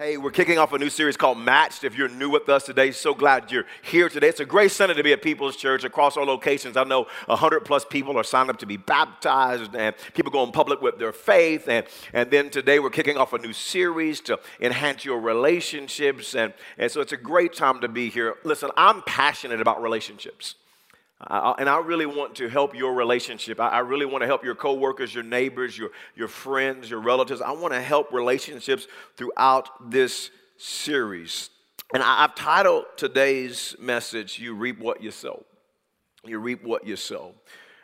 Hey, we're kicking off a new series called Matched. If you're new with us today, so glad you're here today. It's a great Sunday to be at People's Church across our locations. I know 100 plus people are signed up to be baptized and people going public with their faith. And, and then today we're kicking off a new series to enhance your relationships. And, and so it's a great time to be here. Listen, I'm passionate about relationships. Uh, and I really want to help your relationship. I, I, really want to help your coworkers, your neighbors, your, your friends, your relatives. I want to help relationships throughout this series. And I, I've titled today's message, You Reap What You Sow. You reap what you sow.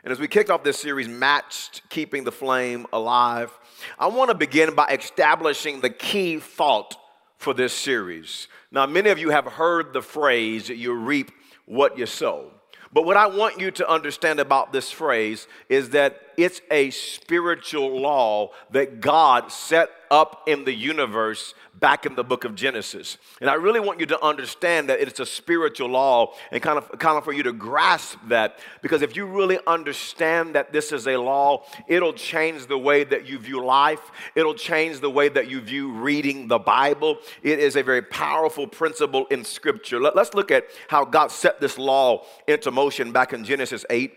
And as we kicked off this series, Matched Keeping the Flame Alive, I want to begin by establishing the key thought for this series. Now, many of you have heard the phrase, You reap what you sow. But what I want you to understand about this phrase is that it's a spiritual law that God set up in the universe back in the book of Genesis. And I really want you to understand that it's a spiritual law and kind of, kind of for you to grasp that because if you really understand that this is a law, it'll change the way that you view life, it'll change the way that you view reading the Bible. It is a very powerful principle in Scripture. Let, us look at how God set this law into motion back in Genesis 8,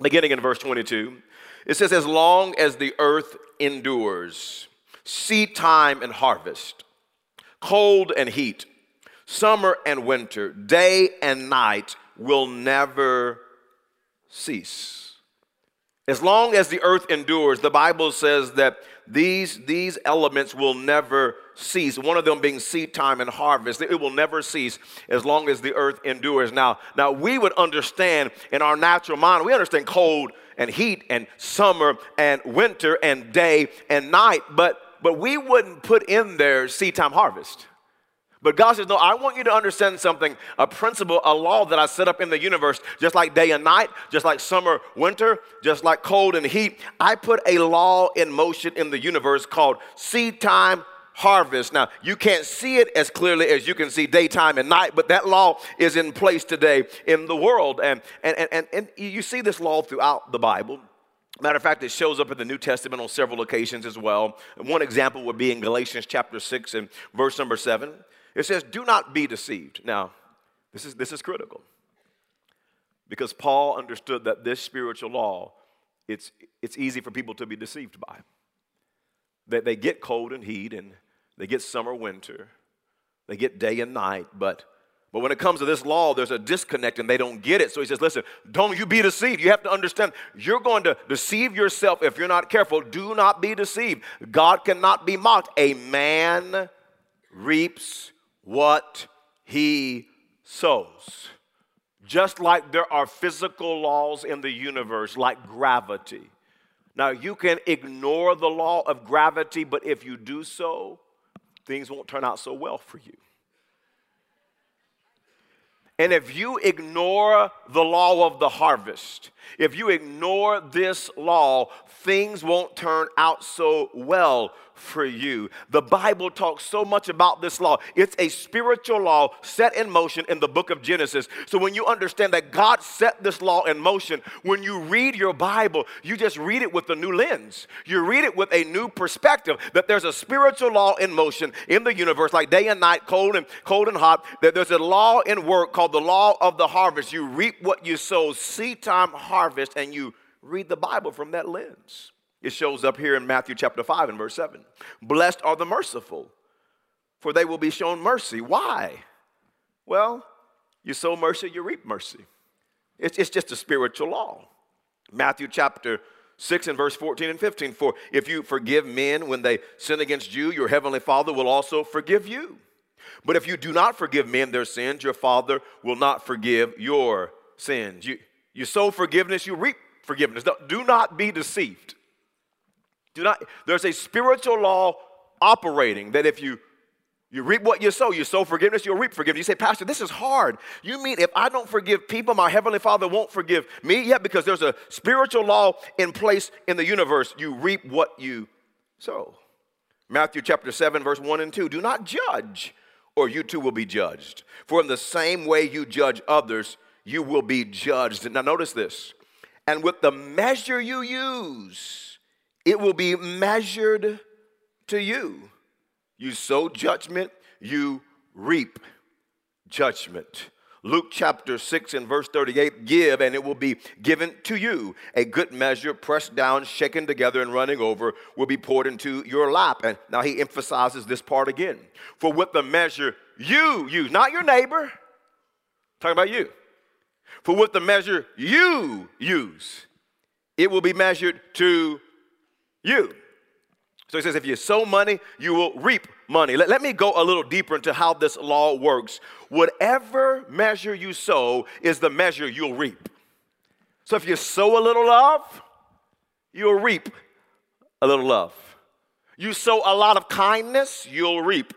beginning in verse 22. It says, As long as the earth endures, seed time and harvest, cold and heat, summer and winter, day and night will never cease. As long as the earth endures, the Bible says that these, these elements will never cease. One of them being seed time and harvest. It will never cease as long as the earth endures. Now, now we would understand in our natural mind, we understand cold and heat and summer and winter and day and night, but but we wouldn't put in there seed time harvest. But God says, No, I want you to understand something, a principle, a law that I set up in the universe, just like day and night, just like summer, winter, just like cold and heat. I put a law in motion in the universe called seed time harvest. Now, you can't see it as clearly as you can see daytime and night, but that law is in place today in the world. And, and, and, and you see this law throughout the Bible. Matter of fact, it shows up in the New Testament on several occasions as well. one example would be in Galatians chapter 6 and verse number 7. It says, Do not be deceived. Now, this is, this is critical because Paul understood that this spiritual law, it's, it's easy for people to be deceived by. That they get cold and heat and they get summer, winter, they get day and night, but but when it comes to this law, there's a disconnect and they don't get it. So he says, listen, don't you be deceived. You have to understand, you're going to deceive yourself if you're not careful. Do not be deceived. God cannot be mocked. A man reaps what he sows. Just like there are physical laws in the universe, like gravity. Now, you can ignore the law of gravity, but if you do so, things won't turn out so well for you. And if you ignore the law of the harvest, if you ignore this law, things won't turn out so well for you. The Bible talks so much about this law. It's a spiritual law set in motion in the book of Genesis. So when you understand that God set this law in motion, when you read your Bible, you just read it with a new lens. You read it with a new perspective that there's a spiritual law in motion in the universe, like day and night, cold and cold and hot, that there's a law in work called the law of the harvest. You reap what you sow, seed time harvest, and you read the Bible from that lens. It shows up here in Matthew chapter 5 and verse 7. Blessed are the merciful, for they will be shown mercy. Why? Well, you sow mercy, you reap mercy. It's, it's just a spiritual law. Matthew chapter 6 and verse 14 and 15. For if you forgive men when they sin against you, your heavenly Father will also forgive you. But if you do not forgive men their sins, your Father will not forgive your sins. You, you sow forgiveness, you reap forgiveness. Do not be deceived. Do not, there's a spiritual law operating that if you you reap what you sow. You sow forgiveness, you'll reap forgiveness. You say, Pastor, this is hard. You mean if I don't forgive people, my Heavenly Father won't forgive me? Yeah, because there's a spiritual law in place in the universe. You reap what you sow. Matthew chapter 7, verse 1 and 2. Do not judge, or you too will be judged. For in the same way you judge others, you will be judged. Now, notice this. And with the measure you use, it will be measured to you. You sow judgment, you reap judgment. Luke chapter 6 and verse 38 Give, and it will be given to you. A good measure, pressed down, shaken together, and running over, will be poured into your lap. And now he emphasizes this part again. For with the measure you use, not your neighbor, talking about you. For with the measure you use, it will be measured to you. So he says, if you sow money, you will reap money. Let, let me go a little deeper into how this law works. Whatever measure you sow is the measure you'll reap. So if you sow a little love, you'll reap a little love. You sow a lot of kindness, you'll reap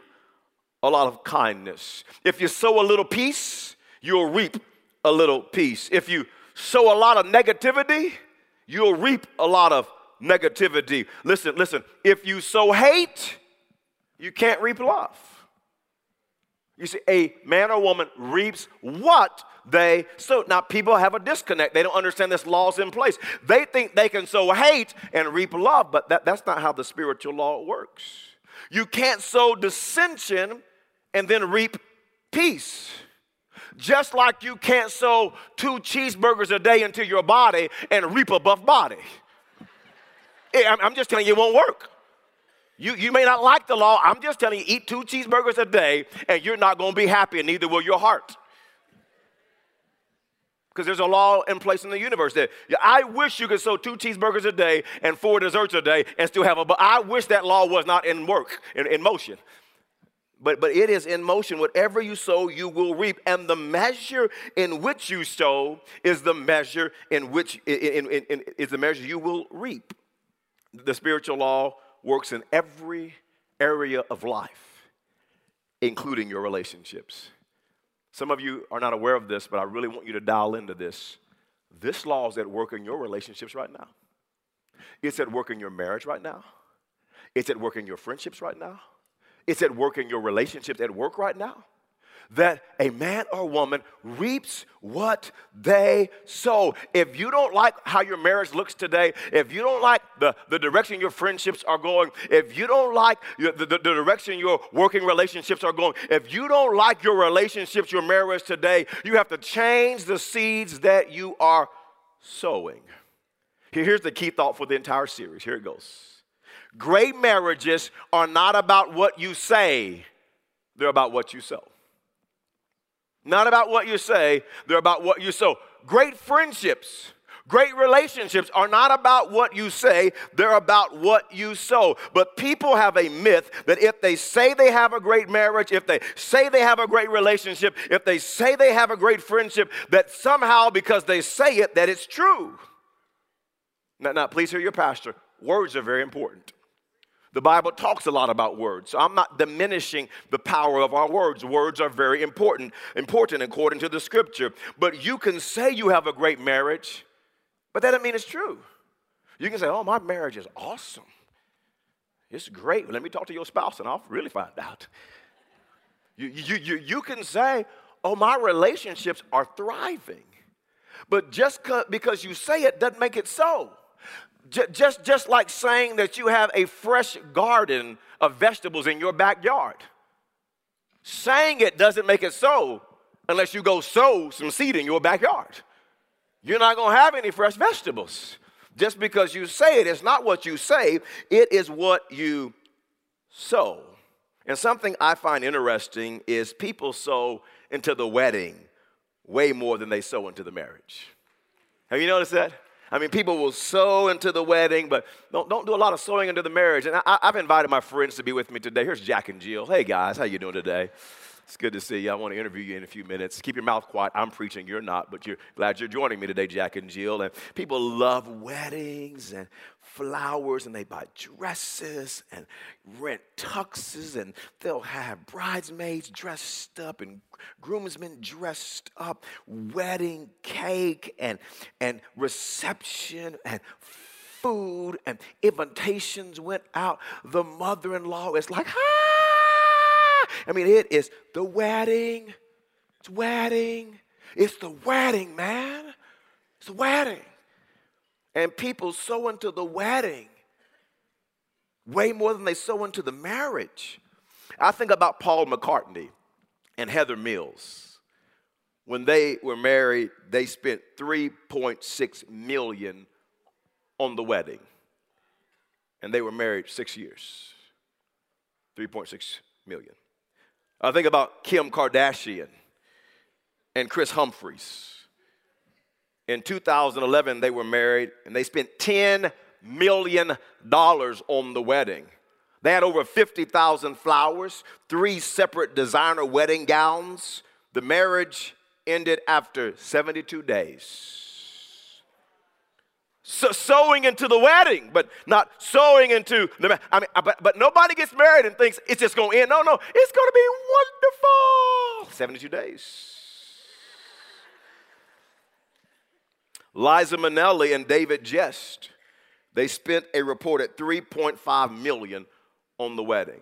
a lot of kindness. If you sow a little peace, you'll reap a little peace. If you sow a lot of negativity, you'll reap a lot of negativity. Listen, listen. If you sow hate, you can't reap love. You see, a man or woman reaps what they sow. Now, people have a disconnect. They don't understand this law's in place. They think they can sow hate and reap love, but that, that's not how the spiritual law works. You can't sow dissension and then reap peace. Just like you can't sow two cheeseburgers a day into your body and reap a buff body. I'm just telling you, it won't work. You, you may not like the law. I'm just telling you, eat two cheeseburgers a day and you're not going to be happy, and neither will your heart. Because there's a law in place in the universe that I wish you could sow two cheeseburgers a day and four desserts a day and still have a, but I wish that law was not in work, in, in motion. But, but it is in motion. Whatever you sow, you will reap. And the measure in which you sow is the measure in which in, in, in, is the measure you will reap. The spiritual law works in every area of life, including your relationships. Some of you are not aware of this, but I really want you to dial into this. This law is at work in your relationships right now. It's at work in your marriage right now. It's at work in your friendships right now. It's at work in your relationships at work right now that a man or woman reaps what they sow. If you don't like how your marriage looks today, if you don't like the, the direction your friendships are going, if you don't like the, the, the direction your working relationships are going, if you don't like your relationships, your marriage today, you have to change the seeds that you are sowing. Here's the key thought for the entire series. Here it goes. Great marriages are not about what you say, they're about what you sow. Not about what you say, they're about what you sow. Great friendships, great relationships are not about what you say, they're about what you sow. But people have a myth that if they say they have a great marriage, if they say they have a great relationship, if they say they have a great friendship, that somehow because they say it, that it's true. Now, now please hear your pastor. Words are very important. The Bible talks a lot about words. So I'm not diminishing the power of our words. Words are very important, important according to the scripture. But you can say you have a great marriage, but that doesn't mean it's true. You can say, oh, my marriage is awesome. It's great. Let me talk to your spouse and I'll really find out. You, you, you, you can say, oh, my relationships are thriving. But just because you say it doesn't make it so just, just like saying that you have a fresh garden of vegetables in your backyard. Saying it doesn't make it so unless you go sow some seed in your backyard. You're not going to have any fresh vegetables. Just because you say it, it's not what you say, it is what you sow. And something I find interesting is people sow into the wedding way more than they sow into the marriage. Have you noticed that? I mean, people will sow into the wedding, but don't, don't do a lot of sowing into the marriage. And I, have invited my friends to be with me today. Here's Jack and Jill. Hey, guys, how you doing today? It's good to see you. I want to interview you in a few minutes. Keep your mouth quiet. I'm preaching, you're not, but you're glad you're joining me today, Jack and Jill. And people love weddings and flowers, and they buy dresses and rent tuxes, and they'll have bridesmaids dressed up and groomsmen dressed up, wedding cake and, and reception and food and invitations went out. The mother in law is like, ah! I mean, it is the wedding. It's wedding. It's the wedding, man. It's the wedding. And people sow into the wedding way more than they sow into the marriage. I think about Paul McCartney and Heather Mills. When they were married, they spent 3.6 million on the wedding. And they were married six years. 3.6 million. I think about Kim Kardashian and Kris Humphries. In 2011, they were married and they spent $10 million on the wedding. They had over 50,000 flowers, three separate designer wedding gowns. The marriage ended after 72 days. So sowing into the wedding, but not sowing into the. I mean, uh, but, but nobody gets married and thinks it's just going to end. No, no, it's going to be wonderful. 72 days. Liza Minnelli and David Gest, they spent a reported 3.5 million on the wedding.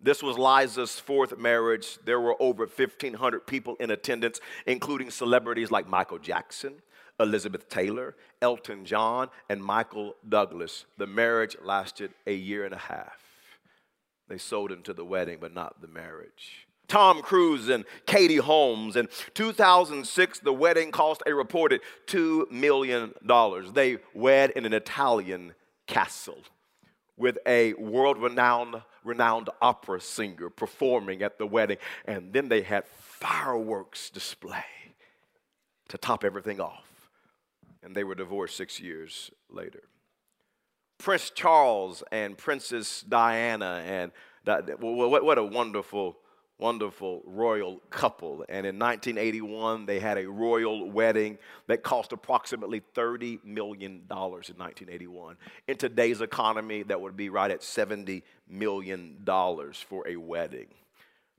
This was Liza's fourth marriage. There were over 1,500 people in attendance, including celebrities like Michael Jackson, Elizabeth Taylor, Elton John, and Michael Douglas. The marriage lasted a year and a half. They sold into the wedding, but not the marriage. Tom Cruise and Katie Holmes. In 2006, the wedding cost a reported $2 million. They wed in an Italian castle with a world renowned, renowned opera singer performing at the wedding. And then they had fireworks display to top everything off. And they were divorced six years later. Prince Charles and Princess Diana, and what a wonderful wonderful royal couple. And in 1981, they had a royal wedding that cost approximately $30 million in 1981. In today's economy, that would be right at $70 million for a wedding.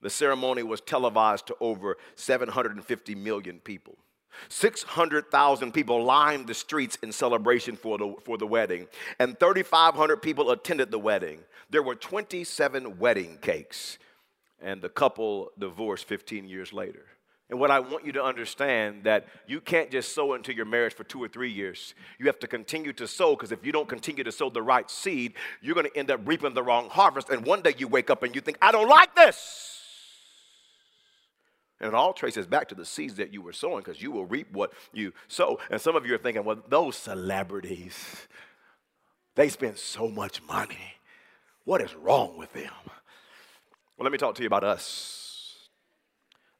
The ceremony was televised to over 750 million people. 600,000 people lined the streets in celebration for the, for the wedding, and 3,500 people attended the wedding. There were 27 wedding cakes and the couple divorced 15 years later. And what I want you to understand that you can't just sow into your marriage for two or three years. You have to continue to sow because if you don't continue to sow the right seed, you're going to end up reaping the wrong harvest. And one day you wake up and you think, I don't like this. And it all traces back to the seeds that you were sowing because you will reap what you sow. And some of you are thinking, well, those celebrities, they spend so much money. What is wrong with them? Well, let me talk to you about us.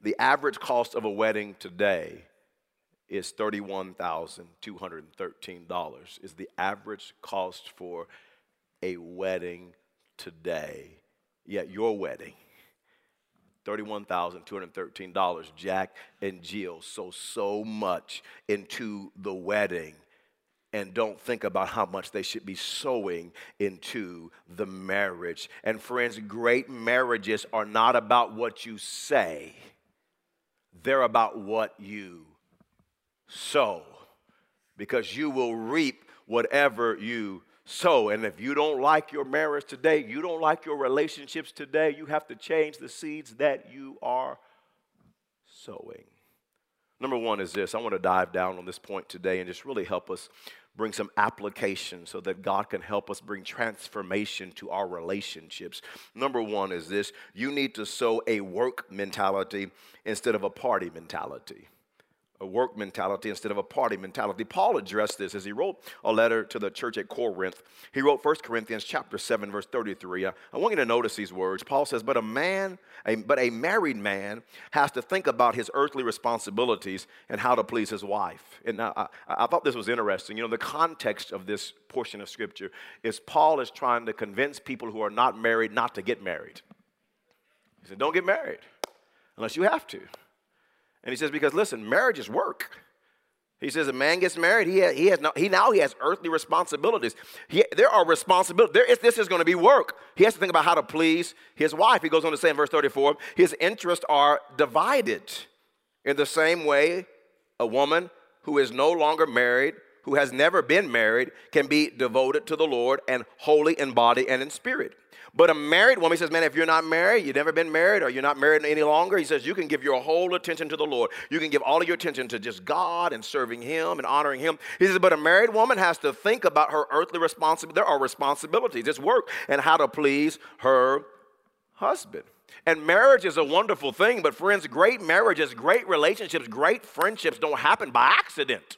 The average cost of a wedding today is $31,213 is the average cost for a wedding today. Yet your wedding, $31,213. Jack and Jill sow so much into the wedding and don't think about how much they should be sowing into the marriage. And friends, great marriages are not about what you say, they're about what you sow. Because you will reap whatever you sow. And if you don't like your marriage today, you don't like your relationships today, you have to change the seeds that you are sowing. Number one is this I want to dive down on this point today and just really help us bring some application so that God can help us bring transformation to our relationships. Number one is this you need to sow a work mentality instead of a party mentality a work mentality instead of a party mentality. Paul addressed this as he wrote a letter to the church at Corinth. He wrote 1 Corinthians chapter 7 verse 33. I want you to notice these words. Paul says, "But a man, a, but a married man has to think about his earthly responsibilities and how to please his wife." And I, I, I thought this was interesting. You know, the context of this portion of scripture is Paul is trying to convince people who are not married not to get married. He said, "Don't get married unless you have to." And he says, because listen, marriage is work. He says, a man gets married, he, has, he, has no, he now he has earthly responsibilities. He, there are responsibilities. There is, this is going to be work. He has to think about how to please his wife. He goes on to say in verse 34, his interests are divided. In the same way, a woman who is no longer married, who has never been married, can be devoted to the Lord and holy in body and in spirit. But a married woman, he says, man, if you're not married, you've never been married, or you're not married any longer, he says, you can give your whole attention to the Lord. You can give all of your attention to just God and serving Him and honoring Him. He says, but a married woman has to think about her earthly responsibility. There are responsibilities, it's work, and how to please her husband. And marriage is a wonderful thing, but friends, great marriages, great relationships, great friendships don't happen by accident.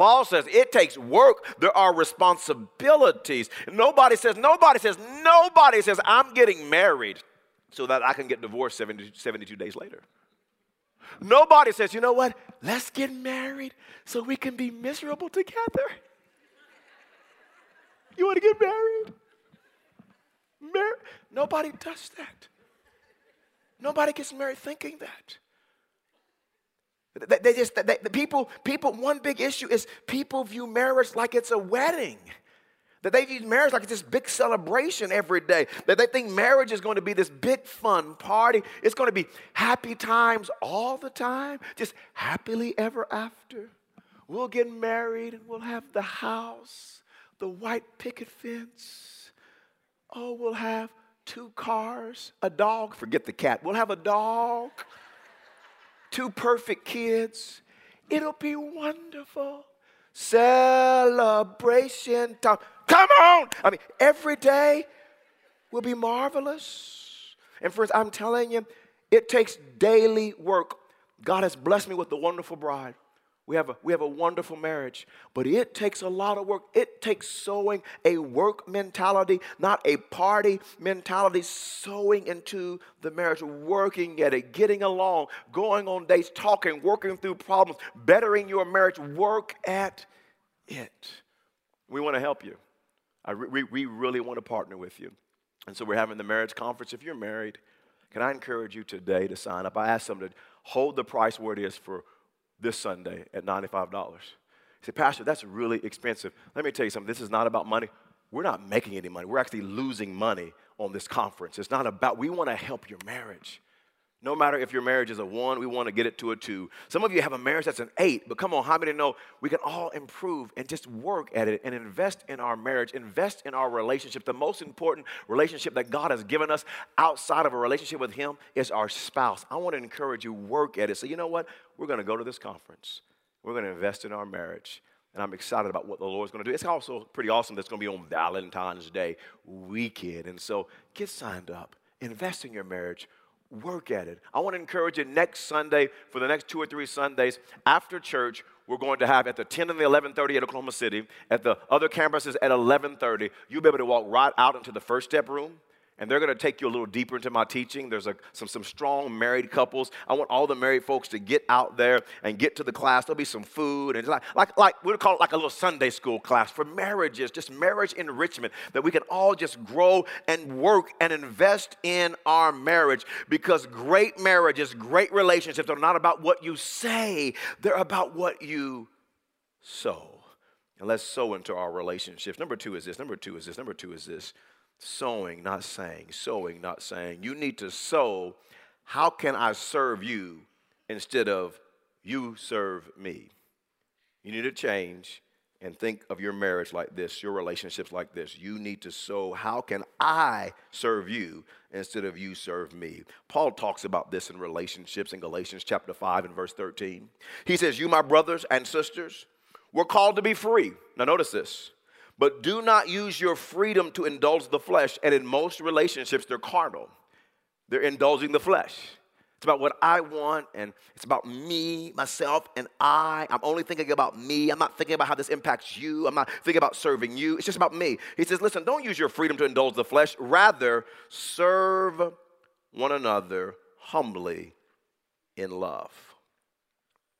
Paul says it takes work. There are responsibilities. Nobody says, nobody says, nobody says, I'm getting married so that I can get divorced 70, 72 days later. Nobody says, you know what? Let's get married so we can be miserable together. You want to get married? Mar- Nobody does that. Nobody gets married thinking that. They, they just, they, the people, people, one big issue is people view marriage like it's a wedding. That they view marriage like it's this big celebration every day. That they think marriage is going to be this big fun party. It's going to be happy times all the time, just happily ever after. We'll get married and we'll have the house, the white picket fence. Oh, we'll have two cars, a dog. Forget the cat. We'll have a dog, two perfect kids. It'll be wonderful. Celebration time. Come on. I mean, every day will be marvelous. And friends, I'm telling you, it takes daily work. God has blessed me with a wonderful bride. We have, a, we have a wonderful marriage, but it takes a lot of work. It takes sowing a work mentality, not a party mentality, sowing into the marriage, working at it, getting along, going on dates, talking, working through problems, bettering your marriage. Work at it. We want to help you. I, we, we really want to partner with you. And so we're having the marriage conference. If you're married, can I encourage you today to sign up? I asked them to hold the price where it is for this Sunday at $95. He said, Pastor, that's really expensive. Let me tell you something. This is not about money. We're not making any money. We're actually losing money on this conference. It's not about, we want to help your marriage. No matter if your marriage is a one, we want to get it to a two. Some of you have a marriage that's an eight, but come on, how many know we can all improve and just work at it and invest in our marriage, invest in our relationship? The most important relationship that God has given us outside of a relationship with Him is our spouse. I want to encourage you, work at it. So, you know what? We're going to go to this conference, we're going to invest in our marriage. And I'm excited about what the Lord's going to do. It's also pretty awesome that's going to be on Valentine's Day weekend. And so get signed up, invest in your marriage work at it. I want to encourage you next Sunday, for the next two or three Sundays, after church, we're going to have at the 10 and the 11.30 at Oklahoma City, at the other campuses at 11.30, you'll be able to walk right out into the first step room and they're going to take you a little deeper into my teaching. There's a, some, some strong married couples. I want all the married folks to get out there and get to the class. There'll be some food and like, like, like we'll call it like a little Sunday school class for marriages, just marriage enrichment, that we can all just grow and work and invest in our marriage because great marriages, great relationships are not about what you say, they're about what you sow. And let's sow into our relationships. Number two is this. Number two is this. Number two is this sowing, not saying, sowing, not saying. You need to sow, how can I serve you instead of you serve me? You need to change and think of your marriage like this, your relationships like this. You need to sow, how can I serve you instead of you serve me? Paul talks about this in relationships in Galatians chapter 5 and verse 13. He says, You, my brothers and sisters, were called to be free. Now, notice this but do not use your freedom to indulge the flesh. And in most relationships, they're carnal, they're indulging the flesh. It's about what I want, and it's about me, myself, and I. I'm only thinking about me. I'm not thinking about how this impacts you. I'm not thinking about serving you. It's just about me. He says, listen, don't use your freedom to indulge the flesh. Rather, serve one another humbly in love.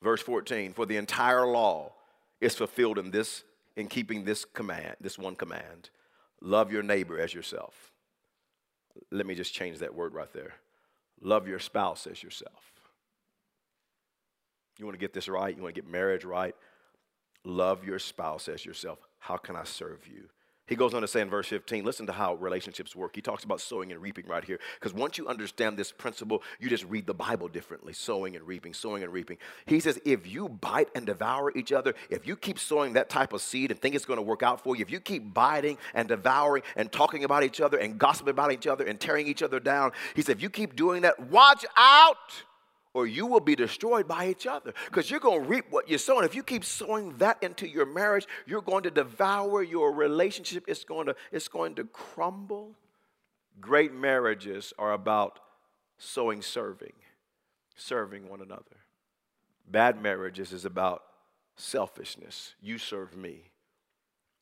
Verse 14 For the entire law is fulfilled in this in keeping this command, this one command love your neighbor as yourself. Let me just change that word right there. Love your spouse as yourself. You want to get this right? You want to get marriage right? Love your spouse as yourself. How can I serve you? He goes on to say in verse 15, listen to how relationships work. He talks about sowing and reaping right here. Because once you understand this principle, you just read the Bible differently sowing and reaping, sowing and reaping. He says, if you bite and devour each other, if you keep sowing that type of seed and think it's going to work out for you, if you keep biting and devouring and talking about each other and gossiping about each other and tearing each other down, he said, if you keep doing that, watch out or you will be destroyed by each other because you're going to reap what you sow. And if you keep sowing that into your marriage, you're going to devour your relationship. It's going to, it's going to crumble. Great marriages are about sowing serving, serving one another. Bad marriages is about selfishness. You serve me.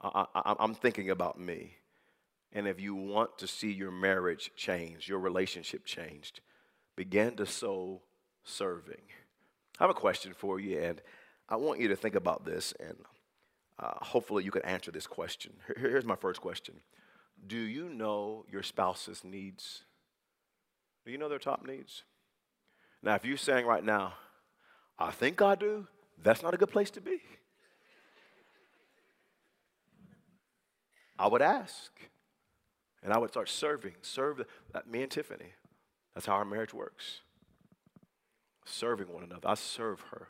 I, I'm thinking about me. And if you want to see your marriage change, your relationship changed, begin to sow serving. I have a question for you, and I want you to think about this, and uh, hopefully you can answer this question. Here, here's my first question Do you know your spouse's needs? Do you know their top needs? Now, if you're saying right now, I think I do, that's not a good place to be. I would ask. And I would start serving, serve me and Tiffany. That's how our marriage works. Serving one another. I serve her,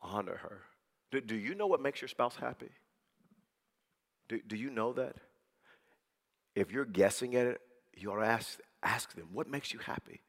honor her. Do, do you know what makes your spouse happy? Do, do you know that? If you're guessing at it, you ought to ask, ask them, what makes you happy?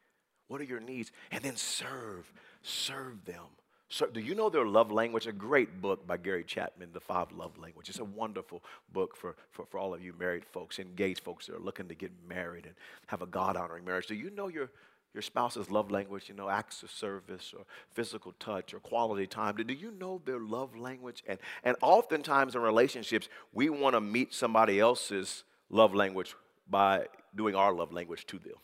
What are your needs? And then serve, serve them. So, do you know their love language? A great book by Gary Chapman, The Five Love Languages. It's a wonderful book for, for, for all of you married folks, engaged folks that are looking to get married and have a God honoring marriage. Do you know your, your spouse's love language? You know, acts of service or physical touch or quality time. Do you know their love language? And, and oftentimes in relationships, we want to meet somebody else's love language by doing our love language to them.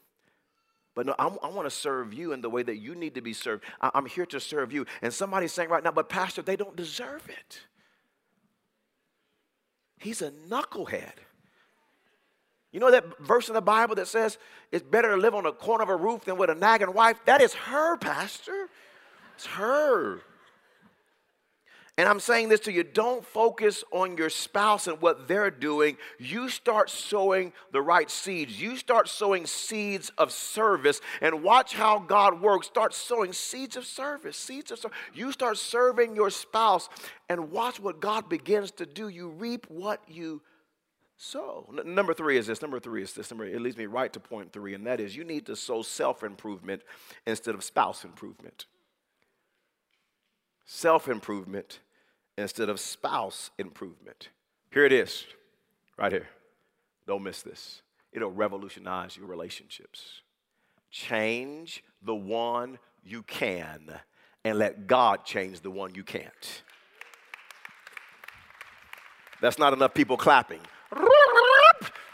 But no, I'm, i want to serve you in the way that you need to be served. I, I'm here to serve you. And somebody's saying right now, but Pastor, they don't deserve it. He's a knucklehead. You know that verse in the Bible that says it's better to live on the corner of a roof than with a nagging wife? That is her, Pastor. It's her. And I'm saying this to you don't focus on your spouse and what they're doing. You start sowing the right seeds. You start sowing seeds of service and watch how God works. Start sowing seeds of service, seeds of service. You start serving your spouse and watch what God begins to do. You reap what you sow. N- number three is this. Number three is this. Number, it leads me right to point three, and that is you need to sow self improvement instead of spouse improvement. Self improvement instead of spouse improvement. Here it is, right here. Don't miss this. It'll revolutionize your relationships. Change the one you can and let God change the one you can't. That's not enough people clapping.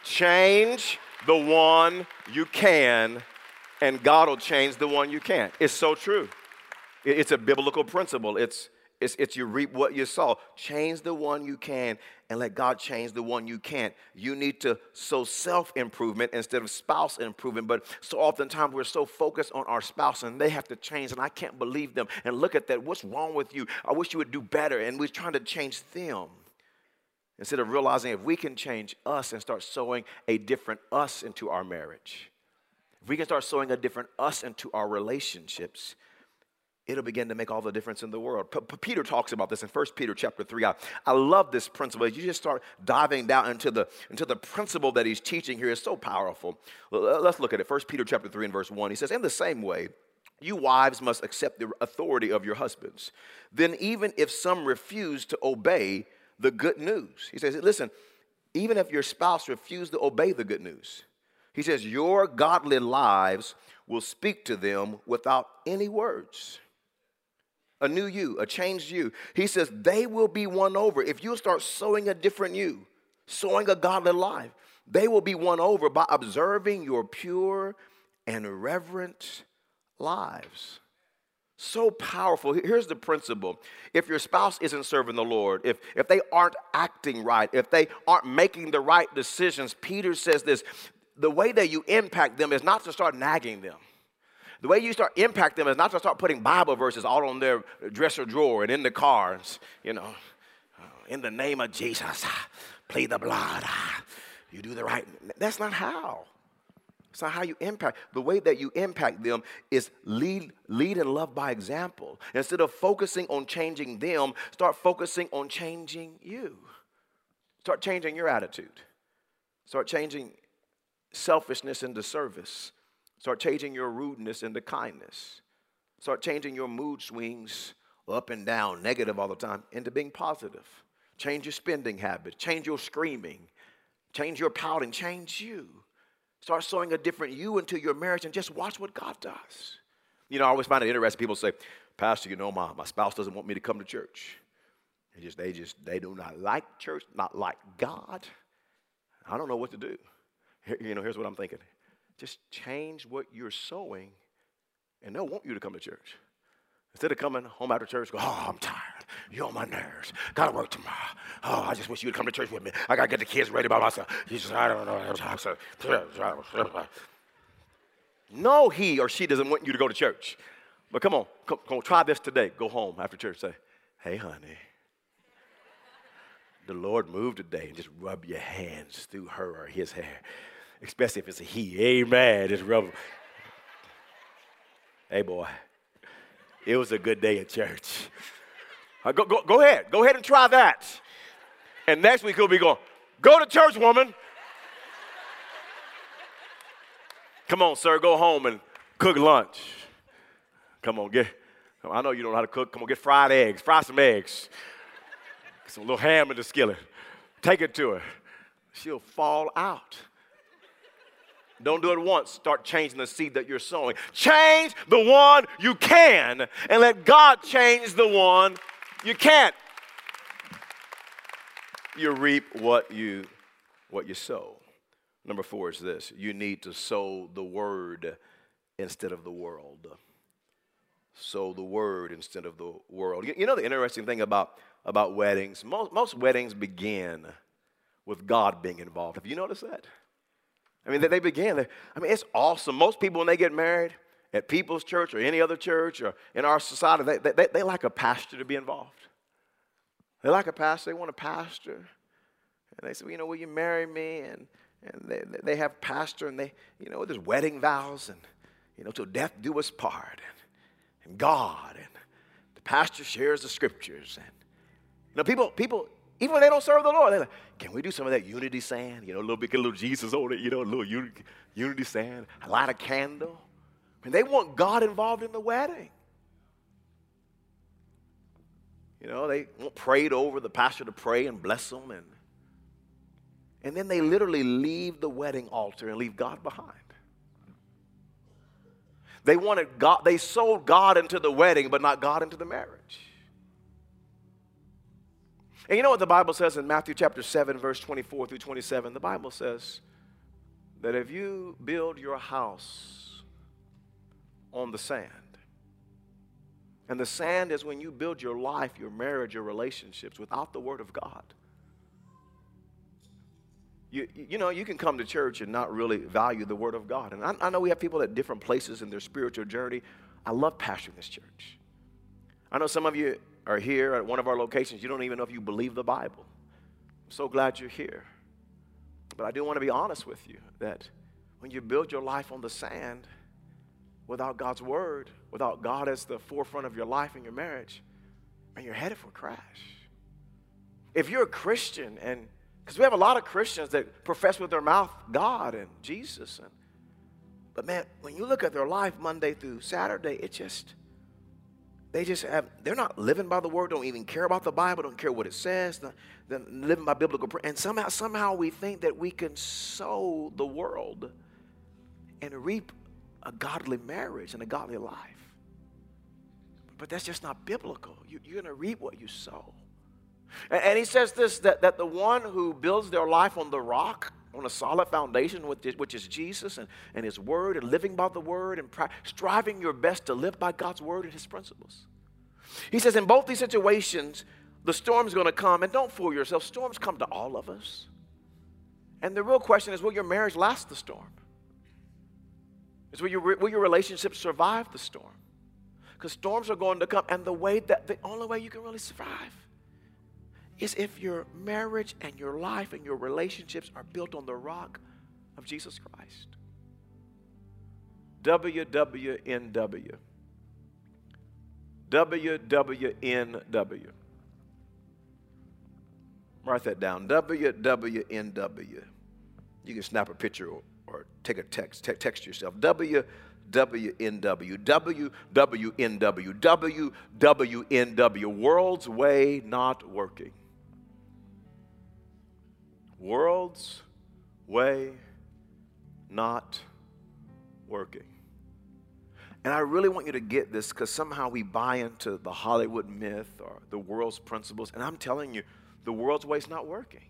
Change the one you can, and God will change the one you can't. It's so true. It's a biblical principle. It's it's, it's you reap what you sow. Change the one you can and let God change the one you can't. You need to sow self improvement instead of spouse improvement. But so oftentimes we're so focused on our spouse and they have to change, and I can't believe them. And look at that. What's wrong with you? I wish you would do better. And we're trying to change them instead of realizing if we can change us and start sowing a different us into our marriage, if we can start sowing a different us into our relationships, it'll begin to make all the difference in the world. P- P- Peter talks about this in 1 Peter chapter 3. I, I love this principle. You just start diving down into the, into the principle that he's teaching here is so powerful. Let's look at it. 1 Peter chapter 3 and verse 1. He says, In the same way, you wives must accept the authority of your husbands. Then, even if some refuse to obey the good news, he says, Listen, even if your spouse refuses to obey the good news, he says, Your godly lives will speak to them without any words a new you, a changed you. He says they will be won over. If you start sowing a different you, sowing a godly life, they will be won over by observing your pure and reverent lives. So powerful. Here's the principle. If your spouse isn't serving the Lord, if, if they aren't acting right, if they aren't making the right decisions, Peter says this the way that you impact them is not to start nagging them. The way you start impact them is not to start putting Bible verses all on their dresser drawer and in the cars, you know, uh, in the name of Jesus, plead the blood, ah, you do the right. That's not how. It's not how you impact. The way that you impact them is lead, lead and love by example. Instead of focusing on changing them, start focusing on changing you. Start changing your attitude. Start changing selfishness into service. Start changing your rudeness into kindness. Start changing your mood swings up and down, negative all the time, into being positive. Change your spending habits, change your screaming, change your pouting, change you. Start sowing a different you into your marriage and just watch what God does. You know, I always find it interesting. People say, Pastor, you know, my, my spouse doesn't want me to come to church. They just, they just, they do not like church, not like God. I don't know what to do. You know, here's what I'm thinking. Just change what you're sowing, and they'll want you to come to church. Instead of coming home after church, go, oh, I'm tired. You're on my nerves. Gotta work tomorrow. Oh, I just wish you would come to church with me. I gotta get the kids ready by myself. You just, I don't know. No, he or she doesn't want you to go to church. But come on, come, come on, try this today. Go home after church. Say, hey, honey, the Lord moved today and just rub your hands through her or his hair, especially if it's a he. Amen. Just rub. Hey, boy, it was a good day at church. Uh, go, go, go ahead. Go ahead and try that. And next week he'll be going, go to church, woman. Come on, sir, go home and cook lunch. Come on, get. I know you don't know how to cook. Come on, get fried eggs. Fry some eggs. Some little ham in the skillet. Take it to her. She'll fall out. Don't do it once. Start changing the seed that you're sowing. Change the one you can, and let God change the one you can't. You reap what you what you sow. Number four is this: you need to sow the word instead of the world. Sow the word instead of the world. You know the interesting thing about about weddings. Most most weddings begin with God being involved. Have you noticed that? I mean, they began. I mean, it's awesome. Most people, when they get married at People's Church or any other church or in our society, they, they, they like a pastor to be involved. They like a pastor. They want a pastor. And they say, well, you know, will you marry me? And, and they, they have pastor and they, you know, there's wedding vows and, you know, till death do us part. And, and God. And the pastor shares the scriptures. And, you know, people, people, even when they don't serve the Lord, they're like, can we do some of that unity sand? You know, a little bit, get a little Jesus on it, you know, a little unity, unity sand, light a candle. And they want God involved in the wedding. You know, they want prayed over the pastor to pray and bless them. And, and then they literally leave the wedding altar and leave God behind. They wanted God, they sold God into the wedding, but not God into the marriage. And you know what the Bible says in Matthew chapter 7, verse 24 through 27? The Bible says that if you build your house on the sand, and the sand is when you build your life, your marriage, your relationships without the Word of God. You, you know, you can come to church and not really value the Word of God. And I, I know we have people at different places in their spiritual journey. I love pastoring this church. I know some of you are here at one of our locations, you don't even know if you believe the Bible. I'm so glad you're here. But I do want to be honest with you that when you build your life on the sand without God's word, without God as the forefront of your life and your marriage, and you're headed for crash. If you're a Christian, and because we have a lot of Christians that profess with their mouth God and Jesus, and but man, when you look at their life Monday through Saturday, it just they just have, they're not living by the word, don't even care about the Bible, don't care what it says, they're living by biblical. And somehow, somehow we think that we can sow the world and reap a godly marriage and a godly life. But that's just not biblical. You, are going to reap what you sow. And, and, he says this that, that the one who builds their life on the rock, on a solid foundation, is, which is Jesus and, and His Word, and living by the Word, and striving your best to live by God's Word and His principles. He says, in both these situations, the storm's going to come, and don't fool yourself, storms come to all of us. And the real question is will your marriage last the storm? Is will your, will your relationship survive the storm? Because storms are going to come, and the way that the only way you can really survive is if your marriage and your life and your relationships are built on the rock of Jesus Christ. WWNW. WWNW. Write that down. WWNW. You can snap a picture or, or take a text, te- text yourself. WWNW. WWNW. WWNW. World's way not working. World's way not working. And I really want you to get this because somehow we buy into the Hollywood myth or the world's principles. And I'm telling you, the world's way is not working.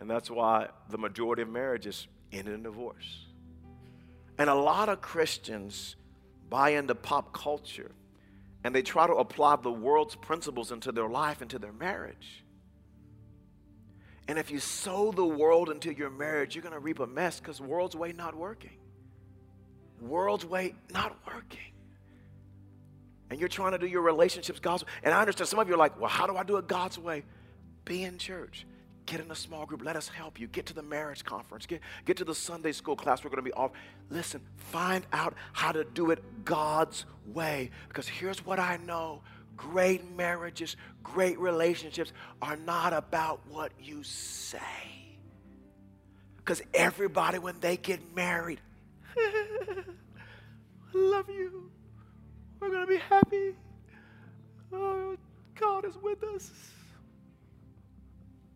And that's why the majority of marriages end in divorce. And a lot of Christians buy into pop culture and they try to apply the world's principles into their life, into their marriage. And if you sow the world into your marriage, you're going to reap a mess because world's way not working. World's way not working. And you're trying to do your relationships God's way. And I understand some of you are like, well, how do I do it God's way? Be in church. Get in a small group. Let us help you. Get to the marriage conference. Get, get to the Sunday school class we're going to be off. Listen, find out how to do it God's way. Because here's what I know great marriages, great relationships are not about what you say. Because everybody, when they get married, I love you. We're going to be happy. Oh, God is with us.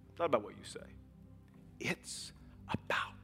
It's not about what you say, it's about